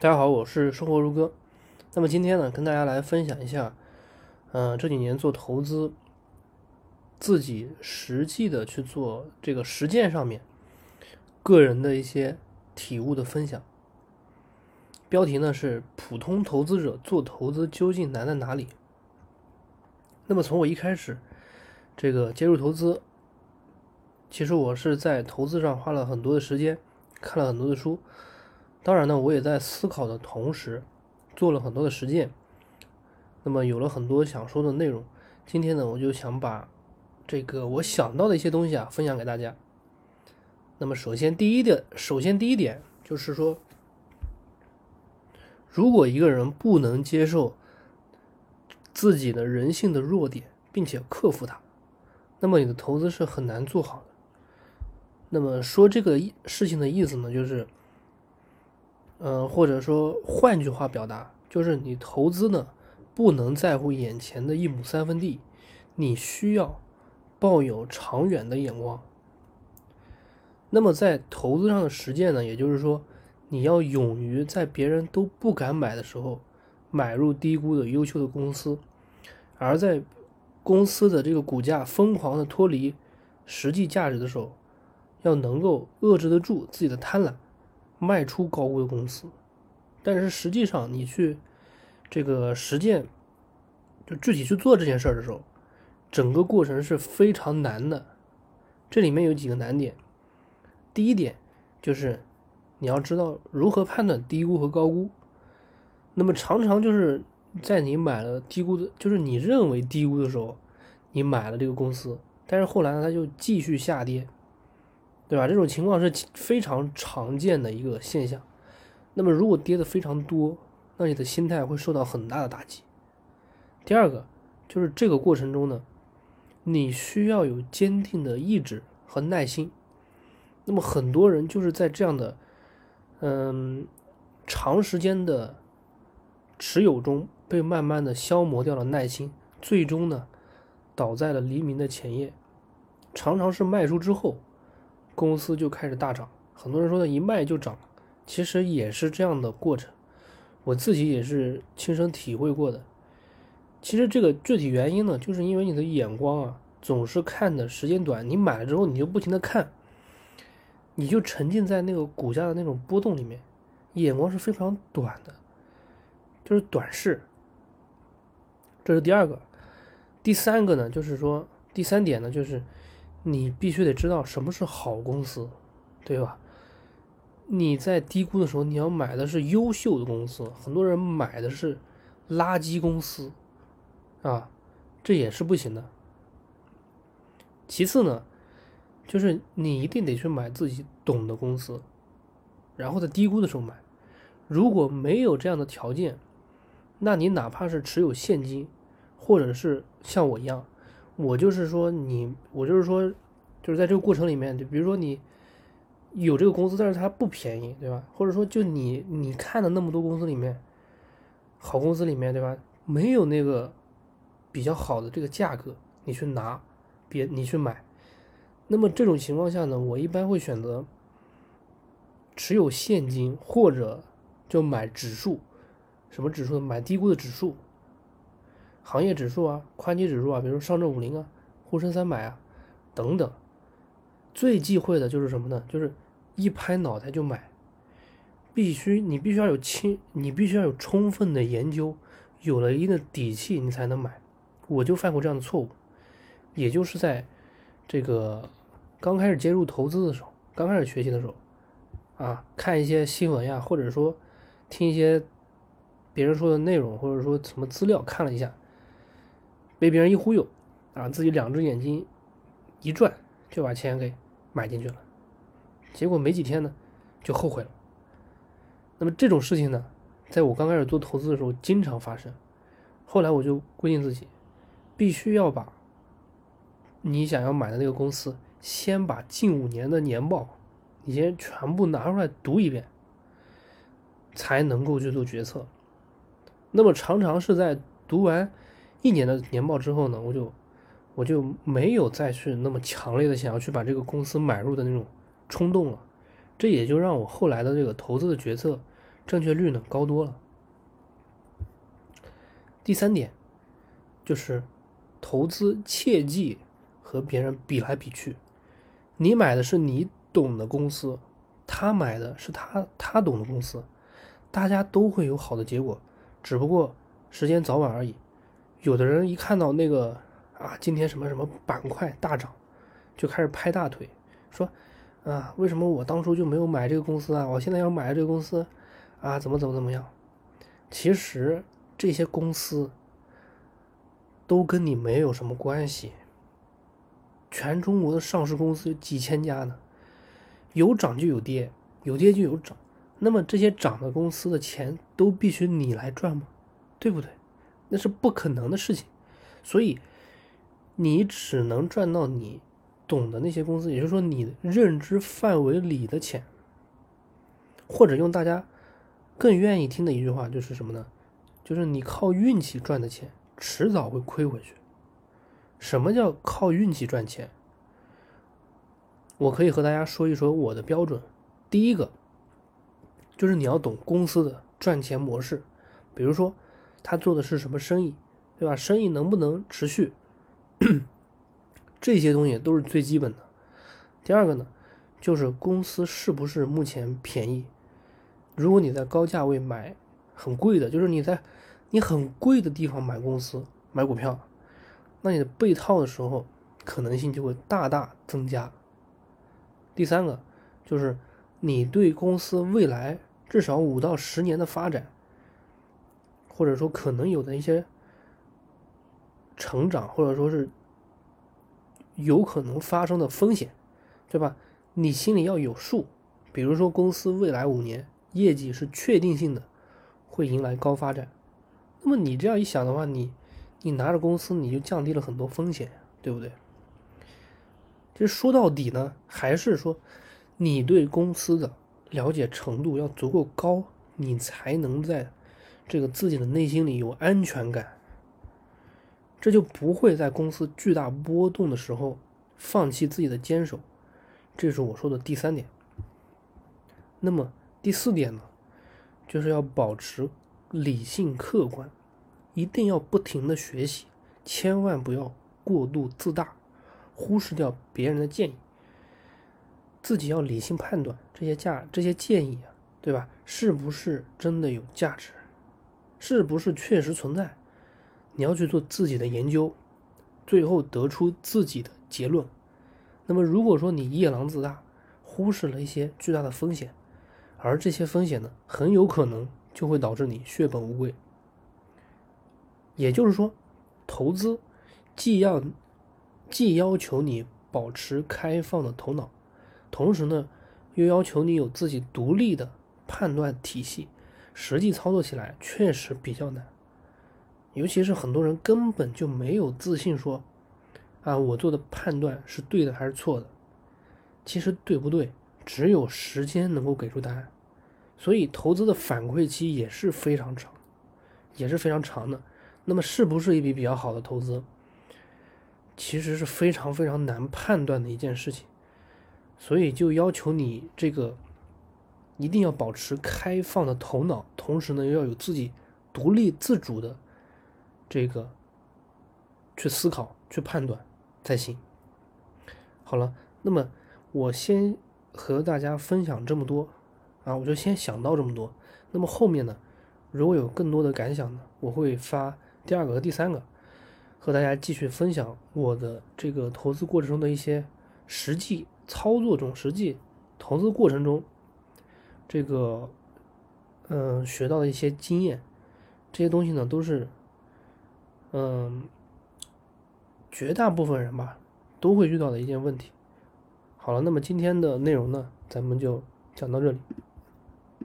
大家好，我是生活如歌。那么今天呢，跟大家来分享一下，嗯、这几年做投资，自己实际的去做这个实践上面，个人的一些体悟的分享。标题呢是“普通投资者做投资究竟难在哪里”。那么从我一开始这个接入投资，其实我是在投资上花了很多的时间，看了很多的书。当然呢，我也在思考的同时，做了很多的实践，那么有了很多想说的内容。今天呢，我就想把这个我想到的一些东西啊，分享给大家。那么首先第一点，首先第一点就是说，如果一个人不能接受自己的人性的弱点，并且克服它，那么你的投资是很难做好的。那么说这个事情的意思呢，就是。嗯，或者说换句话表达，就是你投资呢，不能在乎眼前的一亩三分地，你需要抱有长远的眼光。那么在投资上的实践呢，也就是说，你要勇于在别人都不敢买的时候，买入低估的优秀的公司，而在公司的这个股价疯狂的脱离实际价值的时候，要能够遏制得住自己的贪婪。卖出高估的公司，但是实际上你去这个实践，就具体去做这件事儿的时候，整个过程是非常难的。这里面有几个难点。第一点就是你要知道如何判断低估和高估。那么常常就是在你买了低估的，就是你认为低估的时候，你买了这个公司，但是后来呢，它就继续下跌。对吧？这种情况是非常常见的一个现象。那么，如果跌的非常多，那你的心态会受到很大的打击。第二个就是这个过程中呢，你需要有坚定的意志和耐心。那么，很多人就是在这样的嗯长时间的持有中，被慢慢的消磨掉了耐心，最终呢，倒在了黎明的前夜。常常是卖出之后。公司就开始大涨，很多人说呢，一卖就涨，其实也是这样的过程，我自己也是亲身体会过的。其实这个具体原因呢，就是因为你的眼光啊，总是看的时间短，你买了之后你就不停的看，你就沉浸在那个股价的那种波动里面，眼光是非常短的，就是短视。这是第二个，第三个呢，就是说第三点呢，就是。你必须得知道什么是好公司，对吧？你在低估的时候，你要买的是优秀的公司。很多人买的是垃圾公司，啊，这也是不行的。其次呢，就是你一定得去买自己懂的公司，然后在低估的时候买。如果没有这样的条件，那你哪怕是持有现金，或者是像我一样。我就是说你，我就是说，就是在这个过程里面，就比如说你有这个公司，但是它不便宜，对吧？或者说就你你看的那么多公司里面，好公司里面，对吧？没有那个比较好的这个价格，你去拿，别你去买。那么这种情况下呢，我一般会选择持有现金，或者就买指数，什么指数？买低估的指数。行业指数啊，宽基指数啊，比如上证五零啊、沪深三百啊等等，最忌讳的就是什么呢？就是一拍脑袋就买，必须你必须要有清，你必须要有充分的研究，有了一定的底气，你才能买。我就犯过这样的错误，也就是在这个刚开始接入投资的时候，刚开始学习的时候，啊，看一些新闻呀，或者说听一些别人说的内容，或者说什么资料看了一下。被别人一忽悠，啊，自己两只眼睛一转，就把钱给买进去了，结果没几天呢，就后悔了。那么这种事情呢，在我刚开始做投资的时候经常发生。后来我就规定自己，必须要把你想要买的那个公司，先把近五年的年报，你先全部拿出来读一遍，才能够去做决策。那么常常是在读完。一年的年报之后呢，我就我就没有再去那么强烈的想要去把这个公司买入的那种冲动了，这也就让我后来的这个投资的决策正确率呢高多了。第三点就是投资切记和别人比来比去，你买的是你懂的公司，他买的是他他懂的公司，大家都会有好的结果，只不过时间早晚而已。有的人一看到那个啊，今天什么什么板块大涨，就开始拍大腿，说啊，为什么我当初就没有买这个公司啊？我现在要买这个公司啊，怎么怎么怎么样？其实这些公司都跟你没有什么关系。全中国的上市公司有几千家呢，有涨就有跌，有跌就有涨。那么这些涨的公司的钱都必须你来赚吗？对不对？那是不可能的事情。所以你只能赚到你懂的那些公司，也就是说你认知范围里的钱。或者用大家更愿意听的一句话就是什么呢？就是你靠运气赚的钱，迟早会亏回去。什么叫靠运气赚钱？我可以和大家说一说我的标准。第一个，就是你要懂公司的赚钱模式，比如说他做的是什么生意，对吧？生意能不能持续？这些东西都是最基本的。第二个呢，就是公司是不是目前便宜？如果你在高价位买很贵的，就是你在你很贵的地方买公司买股票。那你的被套的时候，可能性就会大大增加。第三个就是你对公司未来至少五到十年的发展，或者说可能有的一些成长，或者说是有可能发生的风险，对吧？你心里要有数。比如说公司未来五年业绩是确定性的，会迎来高发展。那么你这样一想的话，你。你拿着公司，你就降低了很多风险，对不对？其实说到底呢，还是说你对公司的了解程度要足够高，你才能在这个自己的内心里有安全感，这就不会在公司巨大波动的时候放弃自己的坚守。这是我说的第三点。那么第四点呢，就是要保持理性客观。一定要不停的学习，千万不要过度自大，忽视掉别人的建议。自己要理性判断这些价这些建议啊，对吧？是不是真的有价值？是不是确实存在？你要去做自己的研究，最后得出自己的结论。那么，如果说你夜郎自大，忽视了一些巨大的风险，而这些风险呢，很有可能就会导致你血本无归。也就是说，投资既要既要求你保持开放的头脑，同时呢，又要求你有自己独立的判断体系，实际操作起来确实比较难。尤其是很多人根本就没有自信说，啊，我做的判断是对的还是错的？其实对不对，只有时间能够给出答案。所以，投资的反馈期也是非常长，也是非常长的。那么是不是一笔比较好的投资？其实是非常非常难判断的一件事情，所以就要求你这个一定要保持开放的头脑，同时呢要有自己独立自主的这个去思考、去判断才行。好了，那么我先和大家分享这么多啊，我就先想到这么多。那么后面呢，如果有更多的感想呢，我会发。第二个和第三个，和大家继续分享我的这个投资过程中的一些实际操作中、实际投资过程中，这个嗯学到的一些经验，这些东西呢都是嗯绝大部分人吧都会遇到的一件问题。好了，那么今天的内容呢，咱们就讲到这里。